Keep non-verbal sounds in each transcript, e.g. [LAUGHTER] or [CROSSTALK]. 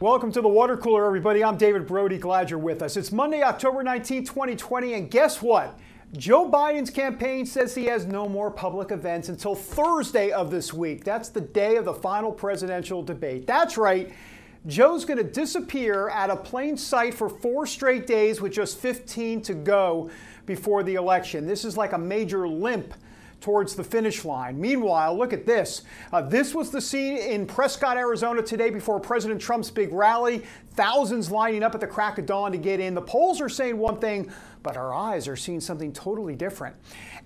Welcome to the water cooler, everybody. I'm David Brody. Glad you're with us. It's Monday, October 19, 2020, and guess what? Joe Biden's campaign says he has no more public events until Thursday of this week. That's the day of the final presidential debate. That's right. Joe's going to disappear out of plain sight for four straight days with just 15 to go before the election. This is like a major limp towards the finish line. Meanwhile, look at this. Uh, this was the scene in Prescott, Arizona today before President Trump's big rally. Thousands lining up at the crack of dawn to get in. The polls are saying one thing, but our eyes are seeing something totally different.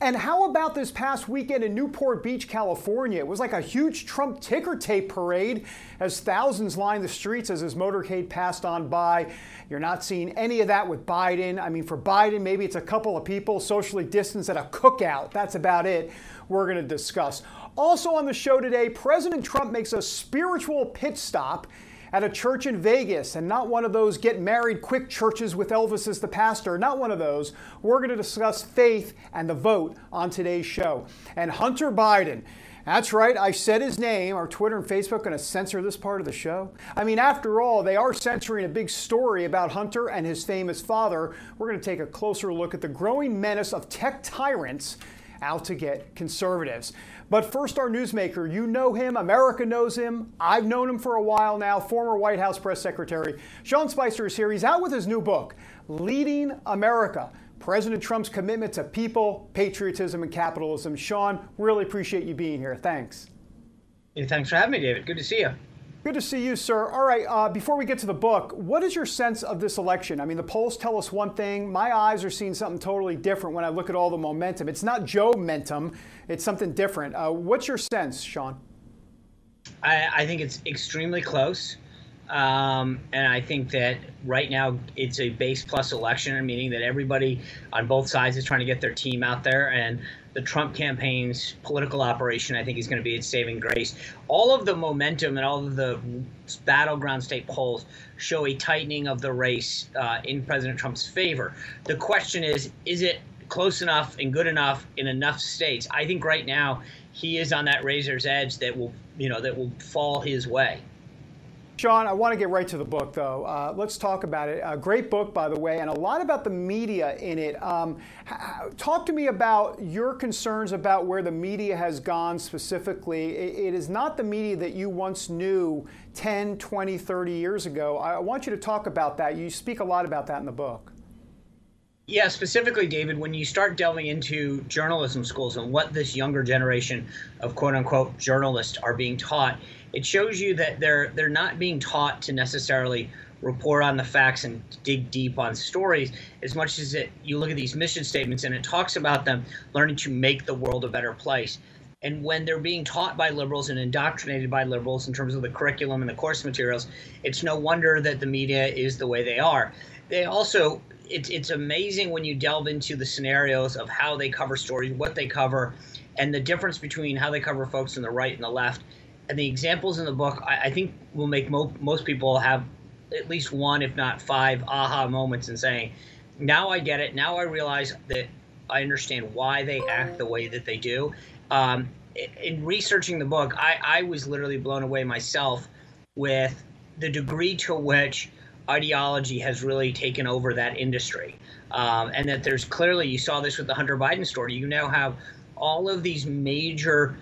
And how about this past weekend in Newport Beach, California? It was like a huge Trump ticker tape parade as thousands lined the streets as his motorcade passed on by. You're not seeing any of that with Biden. I mean, for Biden, maybe it's a couple of people socially distanced at a cookout. That's about it. We're going to discuss. Also on the show today, President Trump makes a spiritual pit stop at a church in Vegas, and not one of those get married quick churches with Elvis as the pastor, not one of those. We're going to discuss faith and the vote on today's show. And Hunter Biden. That's right, I said his name. Are Twitter and Facebook going to censor this part of the show? I mean, after all, they are censoring a big story about Hunter and his famous father. We're going to take a closer look at the growing menace of tech tyrants out to get conservatives. But first, our newsmaker, you know him, America knows him. I've known him for a while now, former White House press secretary. Sean Spicer is here. He's out with his new book, Leading America President Trump's commitment to people, patriotism, and capitalism. Sean, really appreciate you being here. Thanks. Thanks for having me, David. Good to see you. Good to see you, sir. All right, uh, before we get to the book, what is your sense of this election? I mean, the polls tell us one thing. My eyes are seeing something totally different when I look at all the momentum. It's not Joe momentum, it's something different. Uh, what's your sense, Sean? I, I think it's extremely close. Um, and I think that right now it's a base plus election, meaning that everybody on both sides is trying to get their team out there. And the Trump campaign's political operation, I think, is going to be its saving grace. All of the momentum and all of the battleground state polls show a tightening of the race uh, in President Trump's favor. The question is, is it close enough and good enough in enough states? I think right now he is on that razor's edge that will, you know, that will fall his way. Sean, I want to get right to the book, though. Uh, let's talk about it. A great book, by the way, and a lot about the media in it. Um, talk to me about your concerns about where the media has gone specifically. It is not the media that you once knew 10, 20, 30 years ago. I want you to talk about that. You speak a lot about that in the book. Yeah, specifically, David, when you start delving into journalism schools and what this younger generation of quote unquote journalists are being taught, it shows you that they're they're not being taught to necessarily report on the facts and dig deep on stories as much as it you look at these mission statements and it talks about them learning to make the world a better place. And when they're being taught by liberals and indoctrinated by liberals in terms of the curriculum and the course materials it's no wonder that the media is the way they are. They also it's it's amazing when you delve into the scenarios of how they cover stories what they cover and the difference between how they cover folks on the right and the left the examples in the book, I, I think, will make mo- most people have at least one, if not five, aha moments in saying, "Now I get it. Now I realize that I understand why they act the way that they do." Um, in researching the book, I, I was literally blown away myself with the degree to which ideology has really taken over that industry. Um, and that there's clearly, you saw this with the Hunter Biden story, you now have all of these major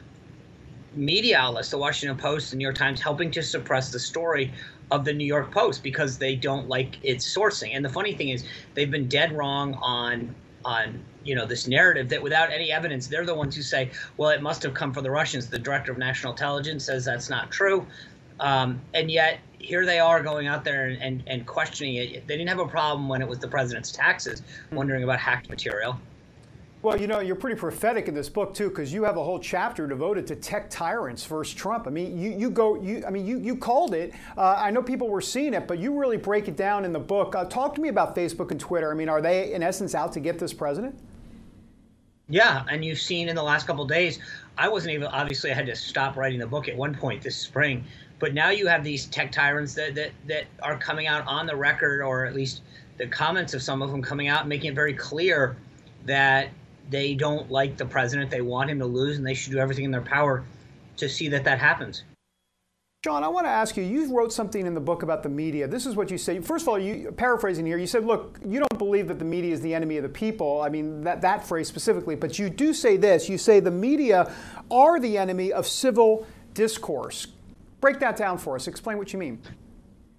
media outlets, the Washington Post, the New York Times, helping to suppress the story of the New York Post because they don't like its sourcing. And the funny thing is, they've been dead wrong on on you know this narrative that without any evidence, they're the ones who say, well, it must have come from the Russians. The director of national intelligence says that's not true. Um, and yet here they are going out there and, and, and questioning it. They didn't have a problem when it was the president's taxes, wondering about hacked material. Well, you know, you're pretty prophetic in this book too, because you have a whole chapter devoted to tech tyrants versus Trump. I mean, you, you go, you, I mean, you, you called it. Uh, I know people were seeing it, but you really break it down in the book. Uh, talk to me about Facebook and Twitter. I mean, are they in essence out to get this president? Yeah, and you've seen in the last couple days, I wasn't even obviously I had to stop writing the book at one point this spring, but now you have these tech tyrants that that, that are coming out on the record, or at least the comments of some of them coming out, making it very clear that they don't like the president. They want him to lose, and they should do everything in their power to see that that happens. John, I want to ask you. You wrote something in the book about the media. This is what you say. First of all, you paraphrasing here. You said, "Look, you don't believe that the media is the enemy of the people." I mean that that phrase specifically, but you do say this. You say the media are the enemy of civil discourse. Break that down for us. Explain what you mean.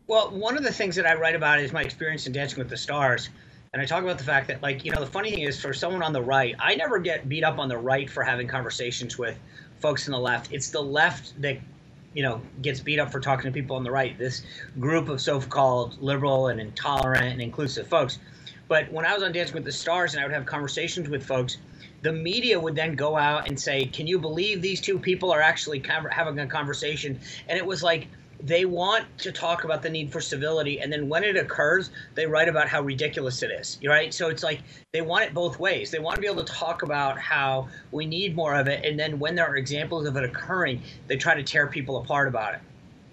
Well, one of the things that I write about is my experience in Dancing with the Stars. And I talk about the fact that, like, you know, the funny thing is for someone on the right, I never get beat up on the right for having conversations with folks on the left. It's the left that you know gets beat up for talking to people on the right. This group of so-called liberal and intolerant and inclusive folks. But when I was on Dancing with the Stars and I would have conversations with folks, the media would then go out and say, "Can you believe these two people are actually having a conversation?" And it was like they want to talk about the need for civility and then when it occurs they write about how ridiculous it is right? So it's like they want it both ways. They want to be able to talk about how we need more of it and then when there are examples of it occurring they try to tear people apart about it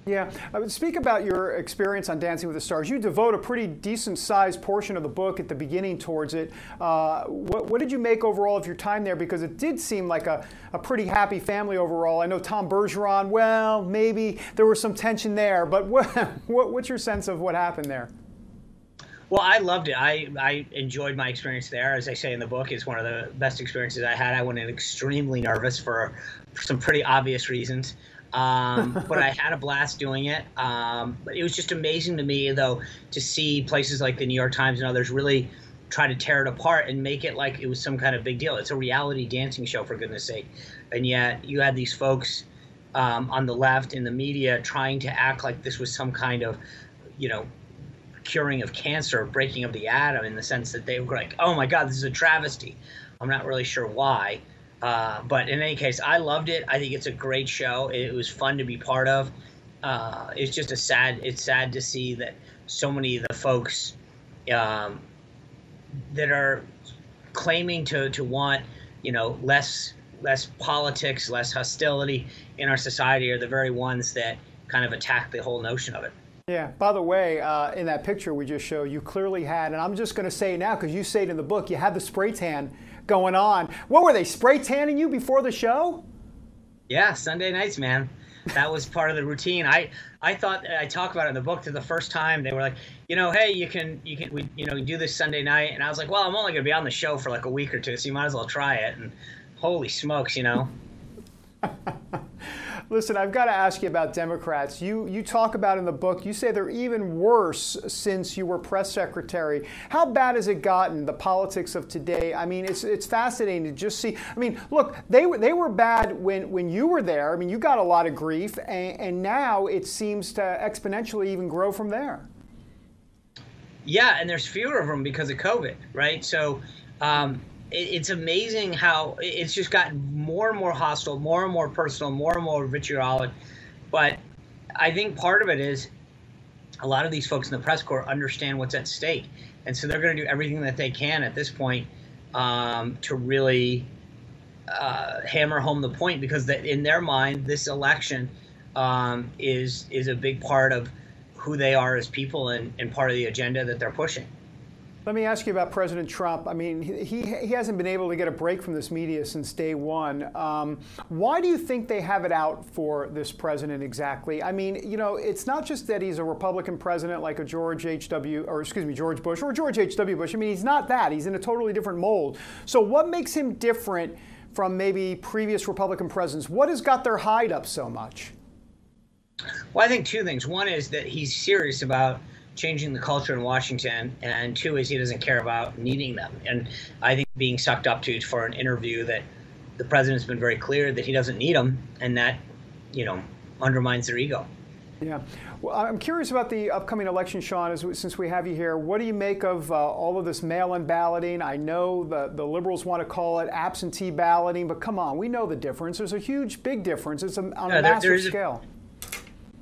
yeah, I would speak about your experience on Dancing with the Stars. You devote a pretty decent sized portion of the book at the beginning towards it. Uh, what, what, did you make overall of your time there? Because it did seem like a, a pretty happy family overall. I know Tom Bergeron, well, maybe there was some tension there, but [LAUGHS] what, what, what's your sense of what happened there? Well, I loved it. I, I enjoyed my experience there. As I say in the book, it's one of the best experiences I had. I went in extremely nervous for, for some pretty obvious reasons. Um, [LAUGHS] but I had a blast doing it. Um, but it was just amazing to me, though, to see places like the New York Times and others really try to tear it apart and make it like it was some kind of big deal. It's a reality dancing show, for goodness sake. And yet you had these folks um, on the left in the media trying to act like this was some kind of, you know, curing of cancer, breaking of the atom, in the sense that they were like, oh my God, this is a travesty. I'm not really sure why. Uh, but in any case, I loved it. I think it's a great show. It was fun to be part of. Uh, it's just a sad. It's sad to see that so many of the folks um, that are claiming to to want, you know, less less politics, less hostility in our society are the very ones that kind of attack the whole notion of it. Yeah. By the way, uh, in that picture we just showed, you clearly had, and I'm just going to say now because you say it in the book, you had the spray tan going on. What were they spray tanning you before the show? Yeah, Sunday nights, man. That was part of the routine. I I thought I talk about it in the book to the first time. They were like, you know, hey, you can you can we you know do this Sunday night, and I was like, well, I'm only gonna be on the show for like a week or two, so you might as well try it. And holy smokes, you know. [LAUGHS] Listen, I've got to ask you about Democrats. You, you talk about in the book, you say they're even worse since you were press secretary. How bad has it gotten, the politics of today? I mean, it's, it's fascinating to just see. I mean, look, they were, they were bad when, when you were there. I mean, you got a lot of grief, and, and now it seems to exponentially even grow from there. Yeah, and there's fewer of them because of COVID, right? So, um, it's amazing how it's just gotten more and more hostile, more and more personal, more and more vitriolic. But I think part of it is a lot of these folks in the press corps understand what's at stake, and so they're going to do everything that they can at this point um, to really uh, hammer home the point because that in their mind, this election um, is is a big part of who they are as people and, and part of the agenda that they're pushing. Let me ask you about President Trump. I mean, he, he hasn't been able to get a break from this media since day one. Um, why do you think they have it out for this president exactly? I mean, you know, it's not just that he's a Republican president like a George H.W., or excuse me, George Bush, or George H.W. Bush. I mean, he's not that. He's in a totally different mold. So, what makes him different from maybe previous Republican presidents? What has got their hide up so much? Well, I think two things. One is that he's serious about changing the culture in Washington, and two is he doesn't care about needing them. And I think being sucked up to for an interview that the president's been very clear that he doesn't need them, and that you know undermines their ego. Yeah. Well, I'm curious about the upcoming election, Sean, as, since we have you here. What do you make of uh, all of this mail in balloting? I know the, the liberals want to call it absentee balloting, but come on, we know the difference. There's a huge, big difference. It's a, on yeah, a massive there, scale. A,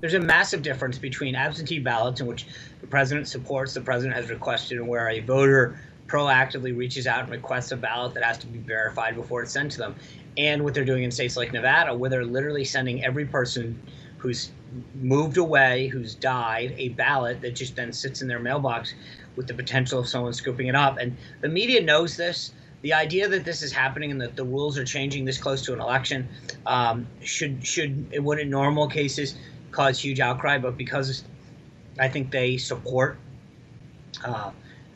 there's a massive difference between absentee ballots, in which the president supports, the president has requested, and where a voter proactively reaches out and requests a ballot that has to be verified before it's sent to them, and what they're doing in states like Nevada, where they're literally sending every person who's moved away, who's died, a ballot that just then sits in their mailbox with the potential of someone scooping it up. And the media knows this. The idea that this is happening and that the rules are changing this close to an election um, should should would in normal cases cause huge outcry, but because I think they support uh,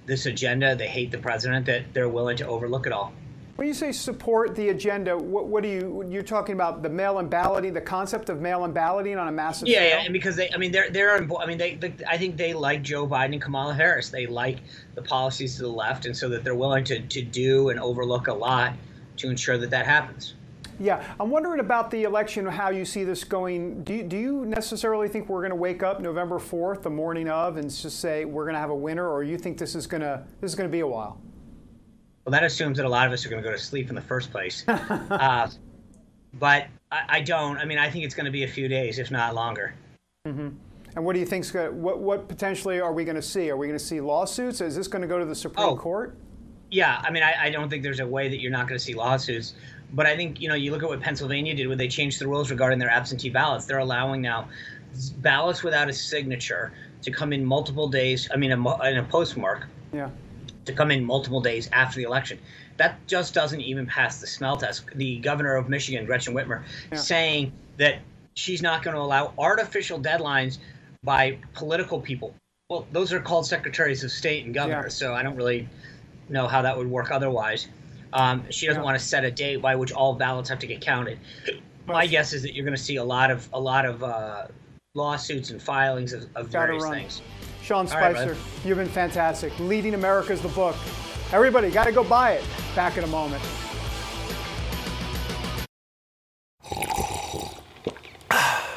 this agenda, they hate the president, that they're willing to overlook it all. When you say support the agenda, what, what do you you're talking about the mail-in balloting, the concept of mail-in balloting on a massive yeah, scale? Yeah, and because they, I mean, they're they're, I mean, they, they, I think they like Joe Biden and Kamala Harris. They like the policies to the left, and so that they're willing to to do and overlook a lot to ensure that that happens. Yeah, I'm wondering about the election, how you see this going. Do you, do you necessarily think we're going to wake up November 4th, the morning of, and just say we're going to have a winner, or you think this is going to this is going to be a while? Well, that assumes that a lot of us are going to go to sleep in the first place. [LAUGHS] uh, but I, I, don't. I mean, I think it's going to be a few days, if not longer. Mm-hmm. And what do you think? What, what potentially are we going to see? Are we going to see lawsuits? Is this going to go to the Supreme oh, Court? Yeah, I mean, I, I, don't think there's a way that you're not going to see lawsuits. But I think you know, you look at what Pennsylvania did when they changed the rules regarding their absentee ballots. They're allowing now ballots without a signature to come in multiple days. I mean, a, in a postmark. Yeah to come in multiple days after the election. That just doesn't even pass the smell test. The governor of Michigan, Gretchen Whitmer, yeah. saying that she's not going to allow artificial deadlines by political people. Well, those are called secretaries of state and governors, yeah. so I don't really know how that would work otherwise. Um, she doesn't yeah. want to set a date by which all ballots have to get counted. My guess is that you're going to see a lot of a lot of uh, lawsuits and filings of, of various run. things. Sean Spicer, right, you've been fantastic. Leading America is the book. Everybody, got to go buy it. Back in a moment.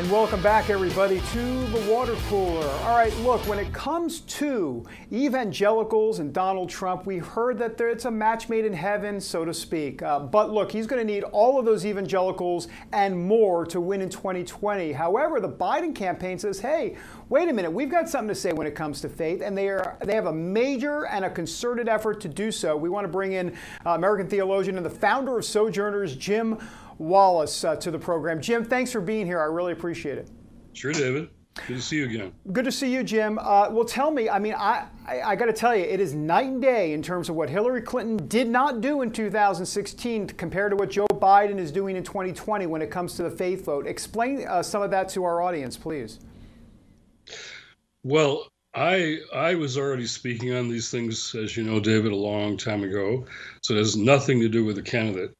And welcome back, everybody, to the water cooler. All right, look, when it comes to evangelicals and Donald Trump, we heard that there, it's a match made in heaven, so to speak. Uh, but look, he's going to need all of those evangelicals and more to win in 2020. However, the Biden campaign says, hey, wait a minute, we've got something to say when it comes to faith, and they, are, they have a major and a concerted effort to do so. We want to bring in uh, American theologian and the founder of Sojourners, Jim. Wallis uh, to the program. Jim, thanks for being here. I really appreciate it. Sure, David. Good to see you again. Good to see you, Jim. Uh, well, tell me, I mean, I, I, I got to tell you, it is night and day in terms of what Hillary Clinton did not do in 2016 compared to what Joe Biden is doing in 2020 when it comes to the faith vote. Explain uh, some of that to our audience, please. Well, I I was already speaking on these things, as you know, David, a long time ago. So it has nothing to do with the candidate.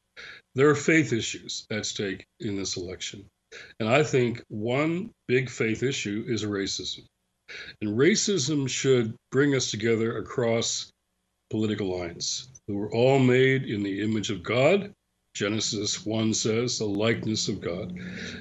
There are faith issues at stake in this election. And I think one big faith issue is racism. And racism should bring us together across political lines. We're all made in the image of God. Genesis 1 says, the likeness of God.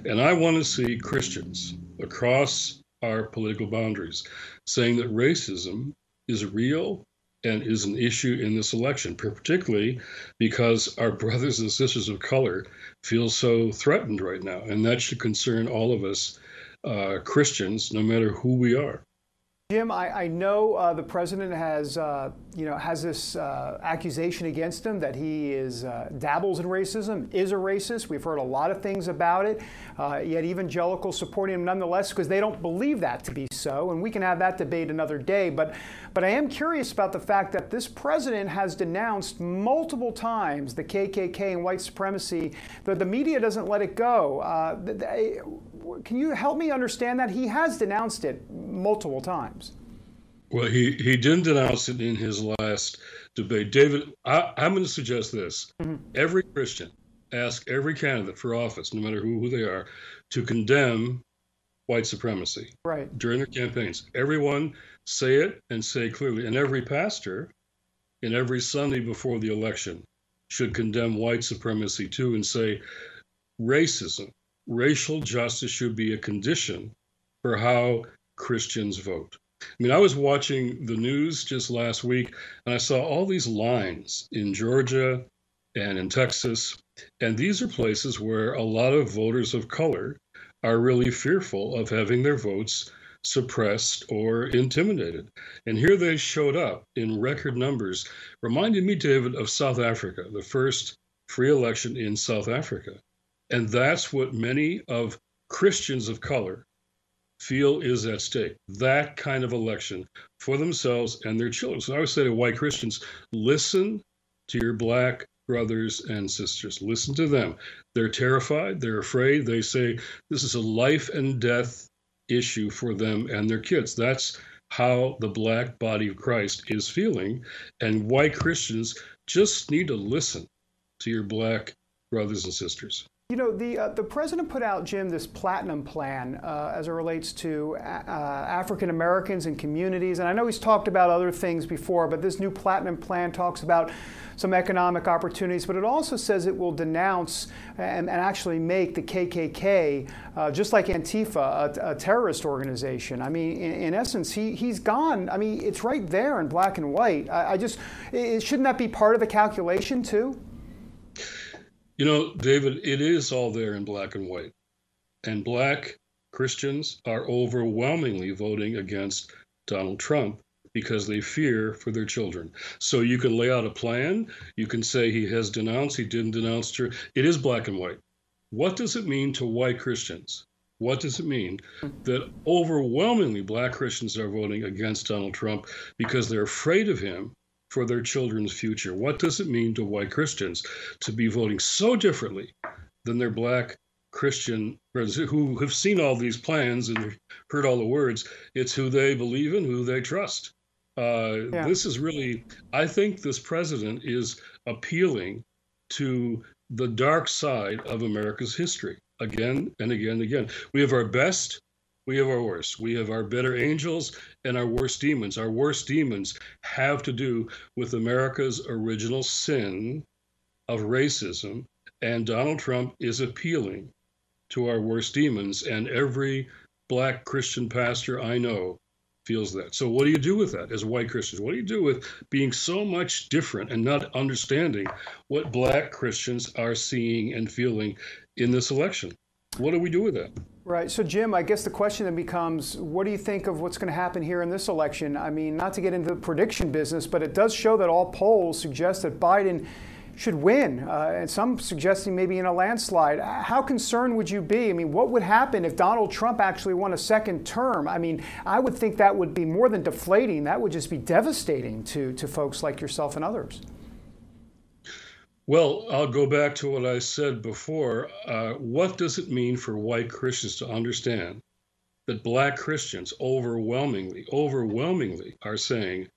And I want to see Christians across our political boundaries saying that racism is real and is an issue in this election, particularly because our [LAUGHS] brothers and sisters of color feel so threatened right now. And that should concern all of us uh, Christians, no matter who we are. Jim, I, I know uh, the president has, uh, you know, has this uh, accusation against him that he is uh, dabbles in racism, is a racist. We've heard a lot of things about it. Uh, yet evangelicals supporting him nonetheless because they don't believe that to be so. And we can have that debate another day. But, but I am curious about the fact that this president has denounced multiple times the KKK and white supremacy. That the media doesn't let it go. Uh, they, can you help me understand that? He has denounced it multiple times. Well, he, he didn't denounce it in his last debate. David, I, am going to suggest this. Mm-hmm. Every Christian ask every candidate for office, no matter who, who they are, to condemn white supremacy right. during their campaigns. Everyone say it and say clearly. And every pastor in every Sunday before the election should condemn white supremacy too and say racism, racial justice should be a condition for how Christians vote. I mean, I was watching the news just last week and I saw all these lines in Georgia and in Texas. And these are places where a lot of voters of color are really fearful of having their votes suppressed or intimidated. And here they showed up in record numbers, reminded me, David, of South Africa, the first free election in South Africa. And that's what many of Christians of color feel is at stake that kind of election for themselves and their children. So I would say to white Christians listen to your black brothers and sisters. Listen to them. They're terrified, they're afraid. They say this is a life and death issue for them and their kids. That's how the black body of Christ is feeling. And white Christians just need to listen to your black brothers and sisters. You know, the, uh, the president put out, Jim, this platinum plan uh, as it relates to uh, African Americans and communities. And I know he's talked about other things before, but this new platinum plan talks about some economic opportunities, but it also says it will denounce and, and actually make the KKK, uh, just like Antifa, a, a, terrorist organization. I mean, in, in, essence, he, he's gone. I mean, it's right there in black and white. I, I just, it, shouldn't that be part of the calculation too? You know, David, it is all there in black and white. And black Christians are overwhelmingly voting against Donald Trump because they fear for their children. So you can lay out a plan. You can say he has denounced, he didn't denounce. It is black and white. What does it mean to white Christians? What does it mean that overwhelmingly black Christians are voting against Donald Trump because they're afraid of him for their children's future. What does it mean to white Christians to be voting so differently than their black Christian friends who have seen all these plans and heard all the words? It's who they believe in, who they trust. Uh, yeah. This is really, I think this president is appealing to the dark side of America's history again and again and again. We have our best we have our worst. We have our better angels and our worst demons. Our worst demons have to do with America's original sin of racism. And Donald Trump is appealing to our worst demons. And every black Christian pastor I know feels that. So, what do you do with that as white Christians? What do you do with being so much different and not understanding what black Christians are seeing and feeling in this election? What do we do with that? Right. So, Jim, I guess the question then becomes what do you think of what's going to happen here in this election? I mean, not to get into the prediction business, but it does show that all polls suggest that Biden should win, uh, and some suggesting maybe in a landslide. How concerned would you be? I mean, what would happen if Donald Trump actually won a second term? I mean, I would think that would be more than deflating. That would just be devastating to, to folks like yourself and others. Well, I'll go back to what I said before. Uh, what does it mean for white Christians to understand that black Christians overwhelmingly, overwhelmingly are saying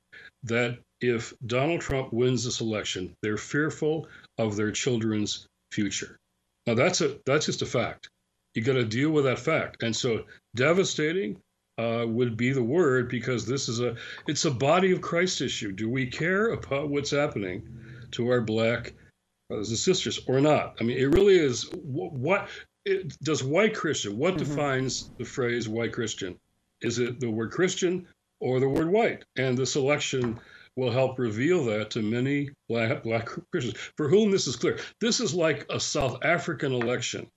that if Donald Trump wins this election, they're fearful of their children's future. Now that's a that's just a fact. You got to deal with that fact, and so devastating uh, would be the word because this is a it's a body of Christ issue. Do we care about what's happening to our black brothers and sisters or not. I mean, it really is what, what it, does white Christian, what mm-hmm. defines the phrase white Christian? Is it the word Christian or the word white? And this election will help reveal that to many black, black Christians for whom this is clear. This is like a South African election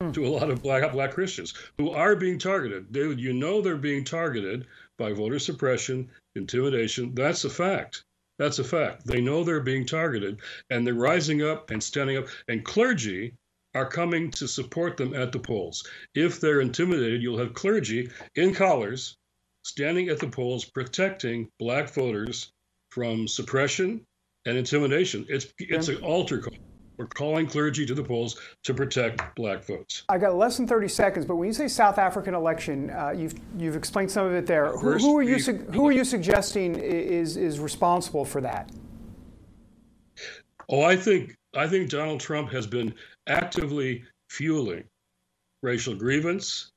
mm. to a lot of black, black Christians who are being targeted. David, you know they're being targeted by voter suppression, intimidation. That's a fact. That's a fact. They know they're being targeted and they're rising up and standing up. And clergy are coming to support them at the polls. If they're intimidated, you'll have clergy in collars standing at the polls protecting black voters from suppression and intimidation. It's it's an altar call. We're calling clergy to the polls to protect black votes. I got less than 30 seconds, but when you say South African election, uh, you've you've explained some of it there. Who, who, are you su- who are you suggesting is is responsible for that? Oh, I think I think Donald Trump has been actively fueling racial grievance,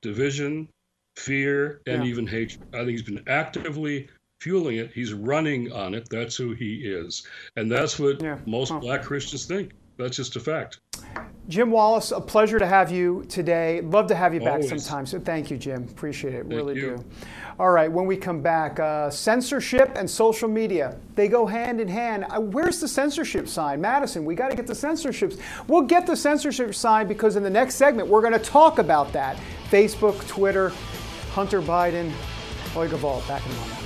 division, fear, and yeah. even hatred. I think he's been actively fueling it. He's running on it. That's who he is. And that's what yeah. most huh. black Christians think. That's just a fact. Jim Wallis, a pleasure to have you today. Love to have you back Always. sometime. So thank you, Jim. Appreciate it. Thank really you. do. All right, when we come back, uh, censorship and social media, they go hand in hand. Uh, where's the censorship sign? Madison, we got to get the censorship. We'll get the censorship sign because in the next segment, we're going to talk about that. Facebook, Twitter, Hunter Biden, Oiga Vault. Back in a moment.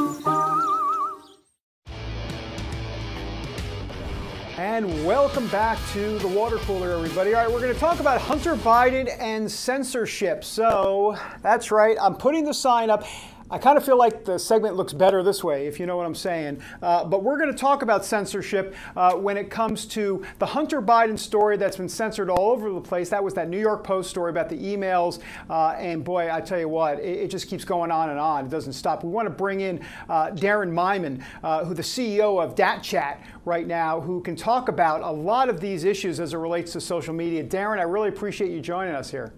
And welcome back to the water cooler, everybody. All right, we're going to talk about Hunter Biden and censorship. So that's right, I'm putting the sign up. I kind of feel like the segment looks better this way, if you know what I'm saying. Uh, but we're going to talk about censorship uh, when it comes to the Hunter Biden story that's been censored all over the place. That was that New York Post story about the emails. Uh, and boy, I tell you what, it, it, just keeps going on and on. It doesn't stop. We want to bring in uh, Darin Myman, uh, who the CEO of DatChat right now, who can talk about a lot of these issues as it relates to social media. Darin, I really appreciate you joining us here.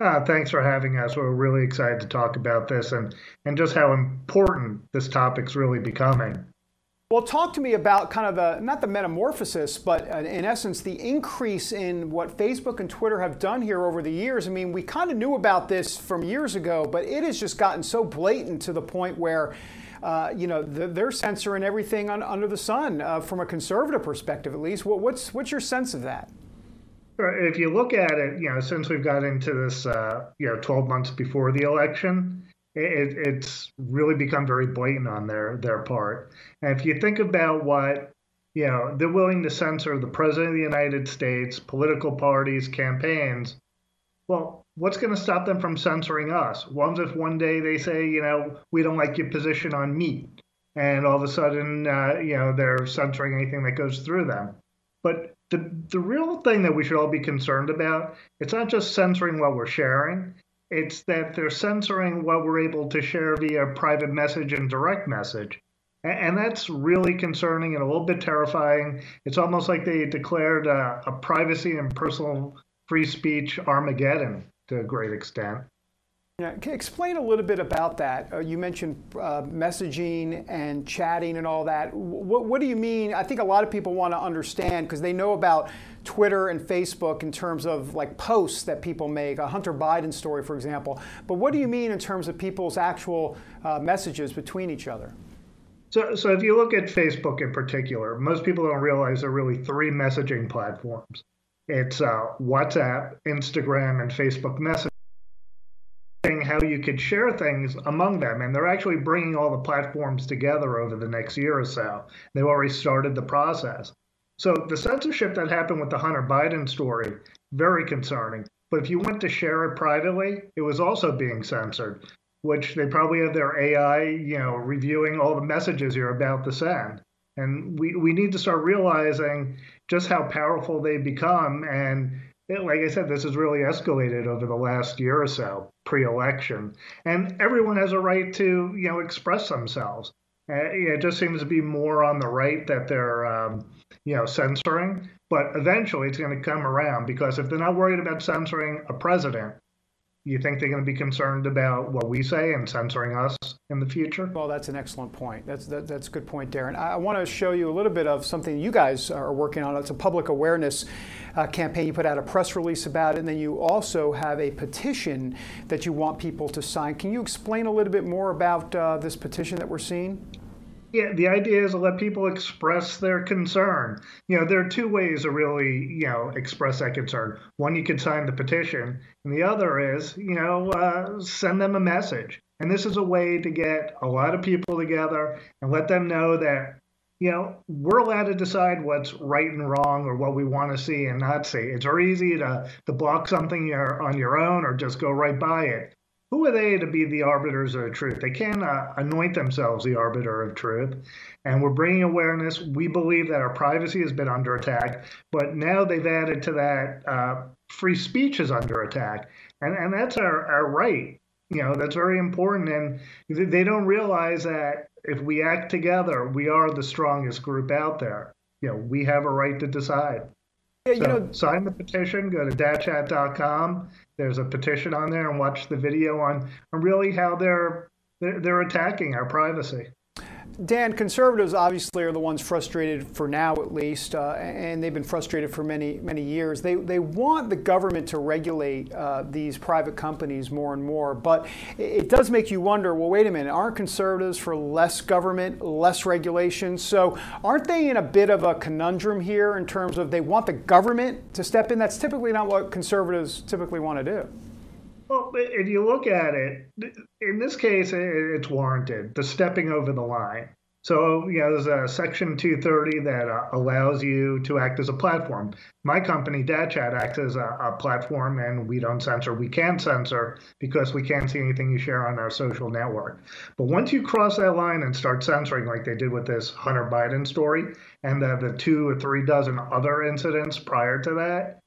Uh, thanks for having us. We're really excited to talk about this and, and just how important this topic's really becoming. Well, talk to me about kind of not the metamorphosis, but uh, in essence, the increase in what Facebook and Twitter have done here over the years. I mean, we kind of knew about this from years ago, but it has just gotten so blatant to the point where, uh, you know, they're censoring everything on, under the sun uh, from a conservative perspective, at least. what's, what's your sense of that? If you look at it, you know, since we've got into this, uh, you know, 12 months before the election, it, it's really become very blatant on their their part. And if you think about what, you know, they're willing to censor the president of the United States, political parties, campaigns. Well, what's going to stop them from censoring us? What if one day they say, you know, we don't like your position on meat, and all of a sudden, uh, you know, they're censoring anything that goes through them. But the, the real thing that we should all be concerned about, it's not just censoring what we're sharing, it's that they're censoring what we're able to share via private message and direct message. And, that's really concerning and a little bit terrifying. It's almost like they declared a, a privacy and personal free speech Armageddon to a great extent. Explain a little bit about that. Uh, you mentioned uh, messaging and chatting and all that. What, what, do you mean? I think a lot of people want to understand because they know about Twitter and Facebook in terms of like posts that people make, a Hunter Biden story, for example. But what do you mean in terms of people's actual uh, messages between each other? So, so if you look at Facebook in particular, most people don't realize there are really three messaging platforms. It's uh, WhatsApp, Instagram, and Facebook Messenger how you could share things among them. And they're actually bringing all the platforms together over the next year or so. They've already started the process. So the censorship that happened with the Hunter Biden story, very concerning. But if you went to share it privately, it was also being censored, which they probably have their AI, you know, reviewing all the messages you're about to send. And we, we need to start realizing just how powerful they become and like I said, this has really escalated over the last year or so pre-election, and everyone has a right to you know express themselves. Uh, it just seems to be more on the right that they're um, you know censoring, but eventually it's going to come around because if they're not worried about censoring a president, you think they're going to be concerned about what we say and censoring us in the future? Well, that's an excellent point. That's that, that's a good point, Darin. I, want to show you a little bit of something you guys are working on. It's a public awareness uh, campaign. You put out a press release about it, and then you also have a petition that you want people to sign. Can you explain a little bit more about uh, this petition that we're seeing? Yeah, the idea is to let people express their concern. You know, there are two ways to really, you know, express that concern. One, you can sign the petition, and the other is, you know, uh, send them a message. And this is a way to get a lot of people together and let them know that, you know, we're allowed to decide what's right and wrong or what we want to see and not see. It's very easy to, to block something on your own or just go right by it who are they to be the arbiters of truth? They can't uh, anoint themselves the arbiter of truth. And we're bringing awareness. We believe that our privacy has been under attack, but now they've added to that uh, free speech is under attack. And, and that's our, our right. You know, that's very important. And they don't realize that if we act together, we are the strongest group out there. You know, we have a right to decide. Yeah, you so know, sign the petition. Go to datchat.com. There's a petition on there, and watch the video on, on really how they're they're, they're attacking our privacy. Dan, conservatives obviously are the ones frustrated for now, at least, uh, and they've been frustrated for many, many years. They, they want the government to regulate uh, these private companies more and more, but it does make you wonder well, wait a minute, aren't conservatives for less government, less regulation? So aren't they in a bit of a conundrum here in terms of they want the government to step in? That's typically not what conservatives typically want to do. Well, if you look at it, in this case, it's warranted, the stepping over the line. So, you know, there's a Section 230 that uh, allows you to act as a platform. My company, DatChat, acts as a, a, platform, and we don't censor. We can censor because we can't see anything you share on our social network. But once you cross that line and start censoring, like they did with this Hunter Biden story and the, the two or three dozen other incidents prior to that,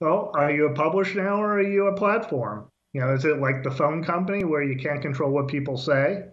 well, are you a publisher now or are you a platform? You know, is it like the phone company where you can't control what people say?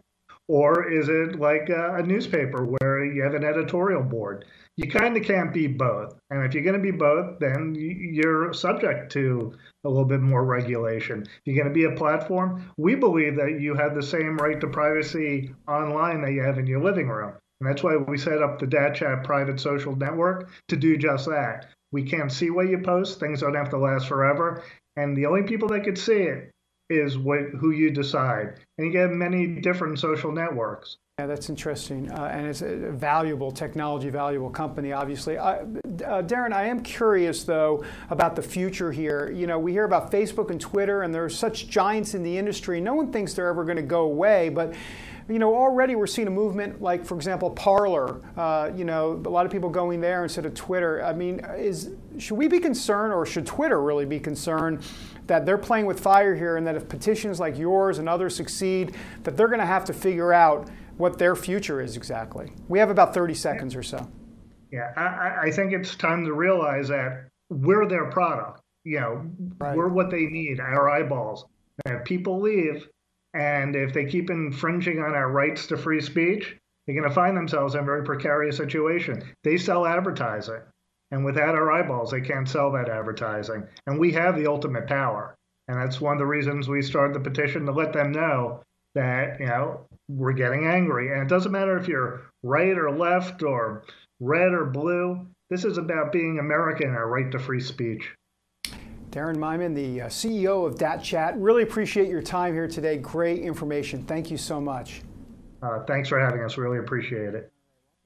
Or is it like a, a newspaper where you have an editorial board? You kind of can't be both. And if you're going to be both, then you're subject to a little bit more regulation. If you're going to be a platform, we believe that you have the same right to privacy online that you have in your living room. And that's why we set up the DatChat private social network to do just that. We can't see what you post. Things don't have to last forever and the only people that could see it is what who you decide. And you get many different social networks. Yeah, that's interesting, uh, and it's a valuable technology, valuable company. Obviously, uh, uh, Darin, I am curious though about the future here. You know, we hear about Facebook and Twitter, and there are such giants in the industry. No one thinks they're ever going to go away, but you know, already we're seeing a movement like, for example, Parler. Uh, you know, a lot of people going there instead of Twitter. I mean, is should we be concerned, or should Twitter really be concerned that they're playing with fire here, and that if petitions like yours and others succeed, that they're going to have to figure out what their future is exactly? We have about 30 seconds or so. Yeah, I, I think it's time to realize that we're their product. You know, right. we're what they need, our eyeballs. And if people leave, and if they keep infringing on our rights to free speech, they're going to find themselves in a very precarious situation. They sell advertising, and without our eyeballs, they can't sell that advertising. And we have the ultimate power. And that's one of the reasons we started the petition to let them know that, you know, we're getting angry. And it doesn't matter if you're right or left or red or blue. This is about being American our right to free speech. Darin Myman, the uh, CEO of DatChat. Really appreciate your time here today. Great information. Thank you so much. Uh, thanks for having us. Really appreciate it.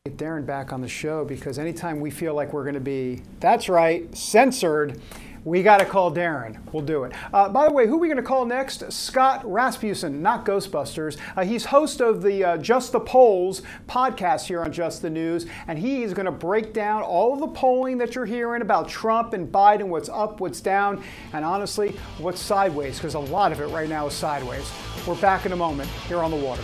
Get Darin back on the show because anytime we feel like we're going to be, that's right, censored, we got to call Darin. We'll do it. Uh, by the way, who are we going to call next? Scott Rasmussen, not Ghostbusters. Uh, he's host of the uh, Just the Polls podcast here on Just the News, and he is going to break down all of the polling that you're hearing about Trump and Biden, what's up, what's down, and honestly, what's sideways, because a lot of it right now is sideways. We're back in a moment here on the Water.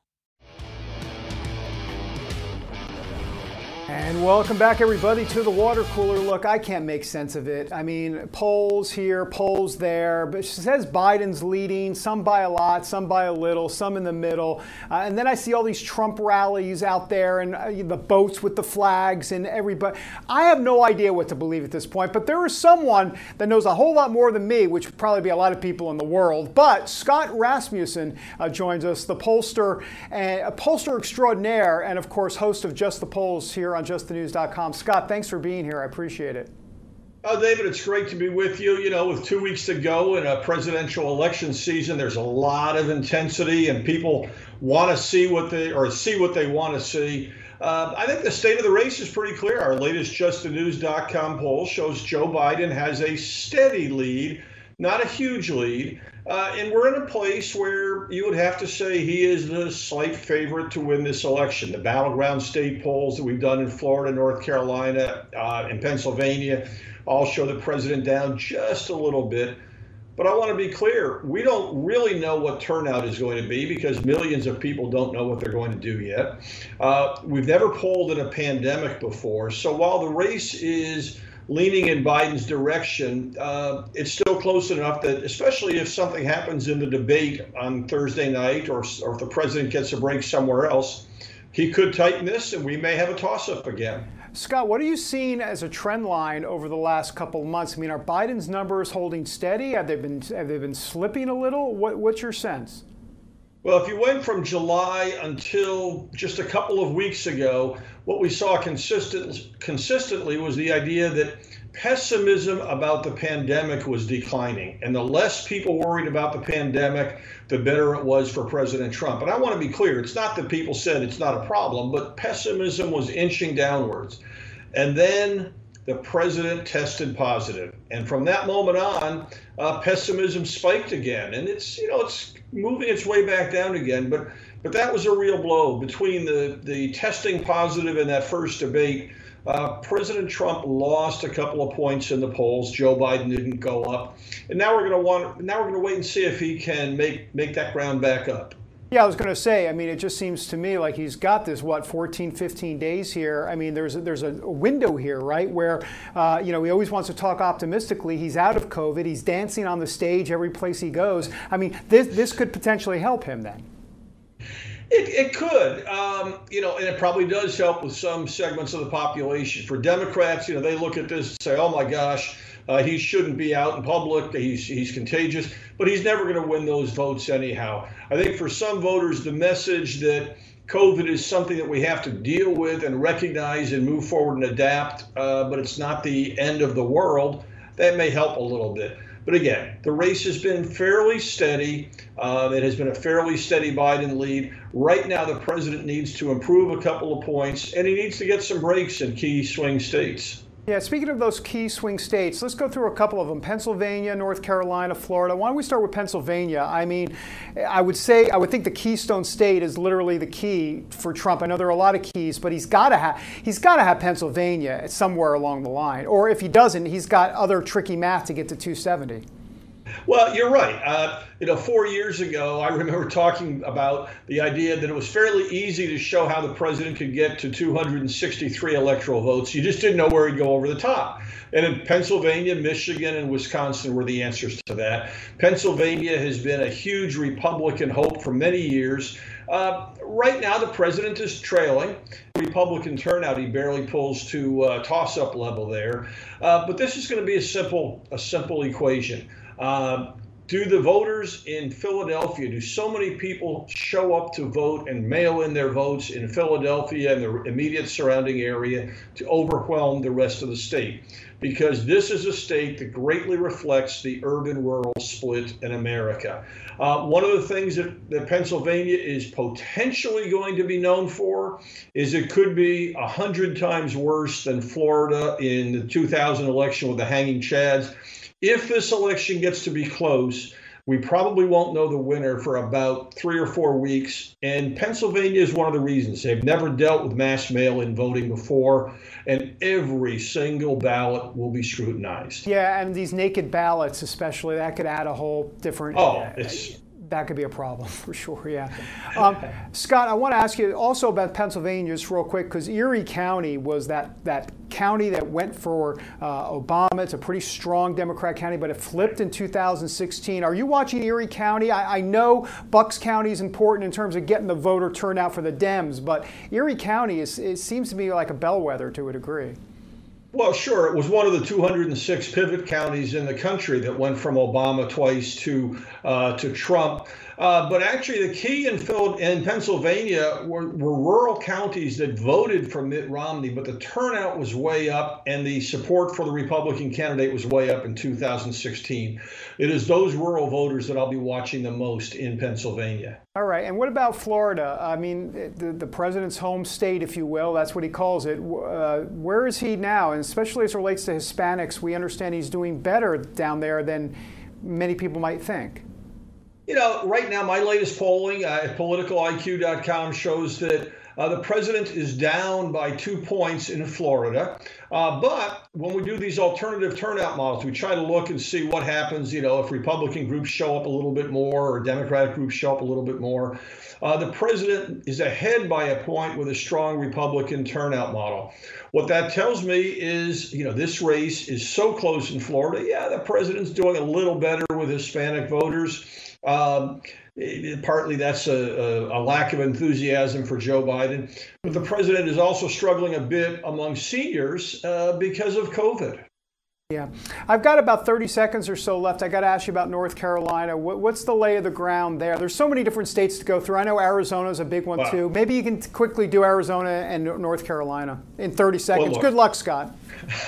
And welcome back, everybody, to the water cooler. Look, I can't make sense of it. I mean, polls here, polls there, but she says Biden's leading, some by a lot, some by a little, some in the middle. Uh, and then I see all these Trump rallies out there and uh, the boats with the flags and everybody. I have no idea what to believe at this point, but there is someone that knows a whole lot more than me, which would probably be a lot of people in the world. But Scott Rasmussen uh, joins us, the pollster, and a pollster extraordinaire, and of course, host of Just the Polls here on justthenews.com. Scott, thanks for being here. I appreciate it. Oh, David, it's great to be with you. You know, with two weeks to go in a presidential election season, there's a lot of intensity, and people want to see what they or see what they want to see. Uh, I think the state of the race is pretty clear. Our latest justthenews.com poll shows Joe Biden has a steady lead, not a huge lead. Uh, and we're in a place where you would have to say he is the slight favorite to win this election. The battleground state polls that we've done in Florida, North Carolina, uh, and Pennsylvania all show the president down just a little bit. But I want to be clear we don't really know what turnout is going to be because millions of people don't know what they're going to do yet. Uh, we've never polled in a pandemic before. So while the race is leaning in Biden's direction, uh, it's still close enough that, especially if something happens in the debate on Thursday night or, or if the president gets a break somewhere else, he could tighten this and we may have a toss up again. Scott, what are you seeing as a trend line over the last couple of months? I mean, are Biden's numbers holding steady? Have they been have they been slipping a little? What, what's your sense? Well, if you went from July until just a couple of weeks ago, what we saw consistent, consistently was the idea that pessimism about the pandemic was declining. And the less people worried about the pandemic, the better it was for President Trump. And I want to be clear it's not that people said it's not a problem, but pessimism was inching downwards. And then the president tested positive. And from that moment on, uh, pessimism spiked again. And it's, you know, it's moving its way back down again. But but that was a real blow between the, the testing positive in that first debate. Uh, President Trump lost a couple of points in the polls. Joe Biden didn't go up, and now we're going to want. Now we're going to wait and see if he can make make that ground back up. Yeah, I was going to say, I mean, it just seems to me like he's got this, what, 14, 15 days here. I mean, there's a, there's a window here, right, where, uh, you know, he always wants to talk optimistically. He's out of COVID. He's dancing on the stage every place he goes. I mean, this, this could potentially help him then. It, it could, um, you know, and it probably does help with some segments of the population. For Democrats, you know, they look at this and say, oh my gosh, uh, he shouldn't be out in public. He's, he's contagious, but he's never going to win those votes anyhow. I think for some voters, the message that COVID is something that we have to deal with and recognize and move forward and adapt, uh, but it's not the end of the world, that may help a little bit. But again, the race has been fairly steady. Uh, it has been a fairly steady Biden lead. Right now, the president needs to improve a couple of points, and he needs to get some breaks in key swing states. Yeah, speaking of those key swing states, let's go through a couple of them Pennsylvania, North Carolina, Florida. Why don't we start with Pennsylvania? I mean, I would say, I would think the Keystone State is literally the key for Trump. I know there are a lot of keys, but he's got to have, he's got to have Pennsylvania somewhere along the line. Or if he doesn't, he's got other tricky math to get to 270. Well, you're right. Uh, you know, four years ago, I remember talking about the idea that it was fairly easy to show how the president could get to 263 electoral votes. You just didn't know where he'd go over the top. And in Pennsylvania, Michigan, and Wisconsin were the answers to that. Pennsylvania has been a huge Republican hope for many years. Uh, right now, the president is trailing. Republican turnout, he barely pulls to uh, toss-up level there. Uh, but this is going to be a simple, a simple equation. Uh, do the voters in Philadelphia, do so many people show up to vote and mail in their votes in Philadelphia and the immediate surrounding area to overwhelm the rest of the state? Because this is a state that greatly reflects the urban rural split in America. Uh, one of the things that, that Pennsylvania is potentially going to be known for is it could be a hundred times worse than Florida in the 2000 election with the hanging chads if this election gets to be close, we probably won't know the winner for about three or four weeks. And Pennsylvania is one of the reasons. They've never dealt with mass mail in voting before, and every single ballot will be scrutinized. Yeah, and these naked ballots, especially, that could add a whole different. Oh, it's that could be a problem [LAUGHS] for sure. Yeah, um, Scott, I want to ask you also about Pennsylvania just real quick because Erie County was that that county that went for uh, Obama. It's a pretty strong Democrat county, but it flipped in 2016. Are you watching Erie County? I, I know Bucks County is important in terms of getting the voter turnout for the Dems, but Erie County is it seems to be like a bellwether to a degree. Well, sure. It was one of the 206 pivot counties in the country that went from Obama twice to uh, to Trump. Uh, but actually, the key in, in Pennsylvania were, were, rural counties that voted for Mitt Romney, but the turnout was way up and the support for the Republican candidate was way up in 2016. It is those rural voters that I'll be watching the most in Pennsylvania. All right. And what about Florida? I mean, the, the president's home state, if you will, that's what he calls it. Uh, where is he now? And especially as it relates to Hispanics, we understand he's doing better down there than many people might think. You know, right now, my latest polling uh, at politicaliq.com shows that uh, the president is down by two points in Florida. Uh, but when we do these alternative turnout models, we try to look and see what happens, you know, if Republican groups show up a little bit more or Democratic groups show up a little bit more. Uh, the president is ahead by a point with a strong Republican turnout model. What that tells me is, you know, this race is so close in Florida. Yeah, the president's doing a little better with Hispanic voters. Um, it, partly that's a, a, lack of enthusiasm for Joe Biden, but the president is also struggling a bit among seniors uh, because of COVID. Yeah, I've got about 30 seconds or so left. I got to ask you about North Carolina. What, what's the lay of the ground there? There's so many different states to go through. I know Arizona is a big one wow. too. Maybe you can quickly do Arizona and North Carolina in 30 seconds. Well, Good luck, Scott. [LAUGHS]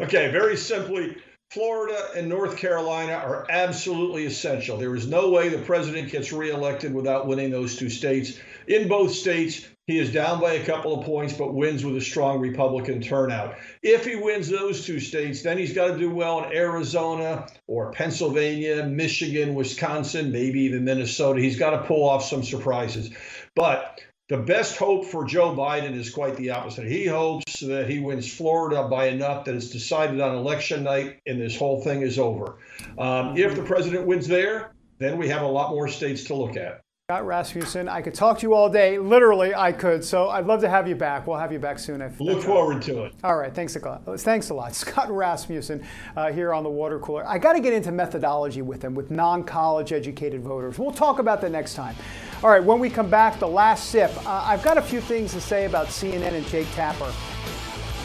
okay, very simply, Florida and North Carolina are absolutely essential. There is no way the president gets reelected without winning those two states. In both states, he is down by a couple of points, but wins with a strong Republican turnout. If he wins those two states, then he's got to do well in Arizona or Pennsylvania, Michigan, Wisconsin, maybe even Minnesota. He's got to pull off some surprises. But the best hope for Joe Biden is quite the opposite. He hopes that he wins Florida by enough that it's decided on election night and this whole thing is over. Um, if the president wins there, then we have a lot more states to look at. Scott Rasmussen, I could talk to you all day. Literally, I could. So I'd love to have you back. We'll have you back soon. If, Look forward to it. All right. Thanks a lot. Thanks a lot. [LAUGHS] Scott Rasmussen uh, here on the water cooler. I got to get into methodology with him, with non college educated voters. We'll talk about that next time. All right. When we come back, the last sip. Uh, I've got a few things to say about CNN and Jake Tapper.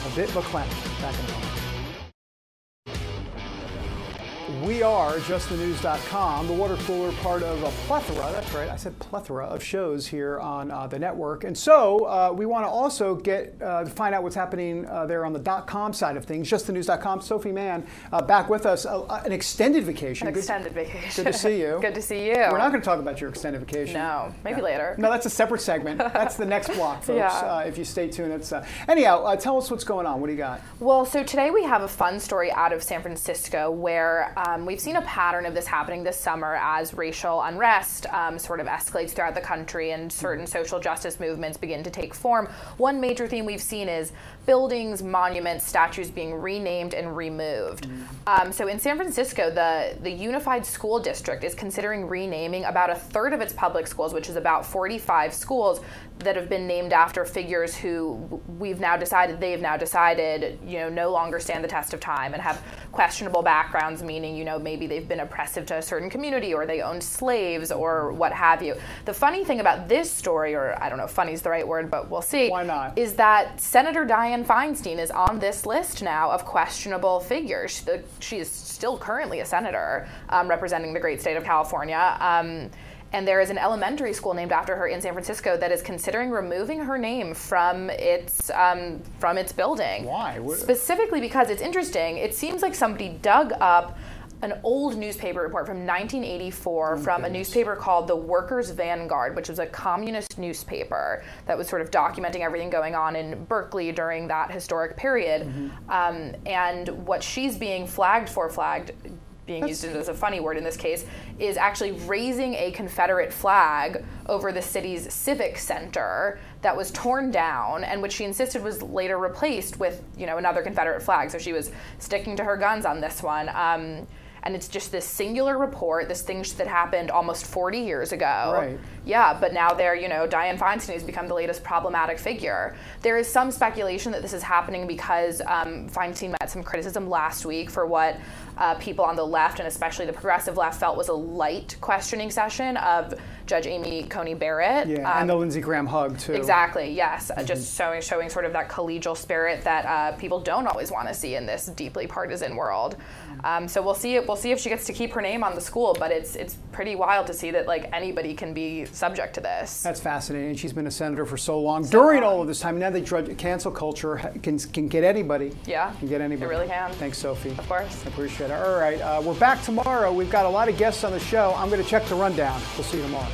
A bit McClellan. Back in a moment. We are justthenews.com, the water cooler part of a plethora, that's right, I said plethora of shows here on uh, the network. And so uh, we want to also get uh, find out what's happening uh, there on the dot .com side of things, justthenews.com. Sophie Mann uh, back with us, uh, an extended vacation. An extended good, vacation. Good to see you. [LAUGHS] good to see you. We're not going to talk about your extended vacation. No, maybe yeah. later. No, that's a separate segment. that's the next block, [LAUGHS] folks. Yeah. if you stay tuned. It's, anyhow, tell us what's going on. What do you got? Well, so today we have a fun story out of San Francisco where um, we've seen a pattern of this happening this summer as racial unrest um, sort of escalates throughout the country and certain social justice movements begin to take form. One major theme we've seen is buildings, monuments, statues being renamed and removed. Um, so in San Francisco, the, the Unified School District is considering renaming about a third of its public schools, which is about 45 schools that have been named after figures who we've now decided, they've now decided, you know, no longer stand the test of time and have questionable backgrounds, meaning, you know, maybe they've been oppressive to a certain community or they owned slaves or what have you. The funny thing about this story, or I don't know if funny is the right word, but we'll see. Why not? Is that Senator Dianne Feinstein is on this list now of questionable figures. She is still currently a senator um, representing the great state of California. Um, and there is an elementary school named after her in San Francisco that is considering removing her name from its um, from its building. Why? Specifically because it's interesting. It seems like somebody dug up an old newspaper report from 1984 oh, from goodness. a newspaper called the Workers' Vanguard, which was a communist newspaper that was sort of documenting everything going on in Berkeley during that historic period. Mm-hmm. Um, and what she's being flagged for, flagged, being That's... used as a funny word in this case, is actually raising a Confederate flag over the city's civic center that was torn down and which she insisted was later replaced with, you know, another Confederate flag. So she was sticking to her guns on this one. Um, and it's just this singular report, this thing that happened almost 40 years ago. Right. Yeah, but now they're, you know, Dianne Feinstein has become the latest problematic figure. There is some speculation that this is happening because um, Feinstein met some criticism last week for what uh, people on the left and especially the progressive left felt was a light questioning session of Judge Amy Coney Barrett. Yeah, Um, and the Lindsey Graham hug too. Exactly. Yes, uh, just showing showing sort of that collegial spirit that uh, people don't always want to see in this deeply partisan world. Um, so we'll see. We'll see if she gets to keep her name on the school. But it's it's pretty wild to see that like anybody can be subject to this. That's fascinating. She's been a senator for so long. During all of this time, now they drug, cancel culture can can get anybody. Yeah, can get anybody. it really can. Thanks, Sophie. Of course. I appreciate it. All right, uh, we're back tomorrow. We've got a lot of guests on the show. I'm going to check the rundown. We'll see you tomorrow.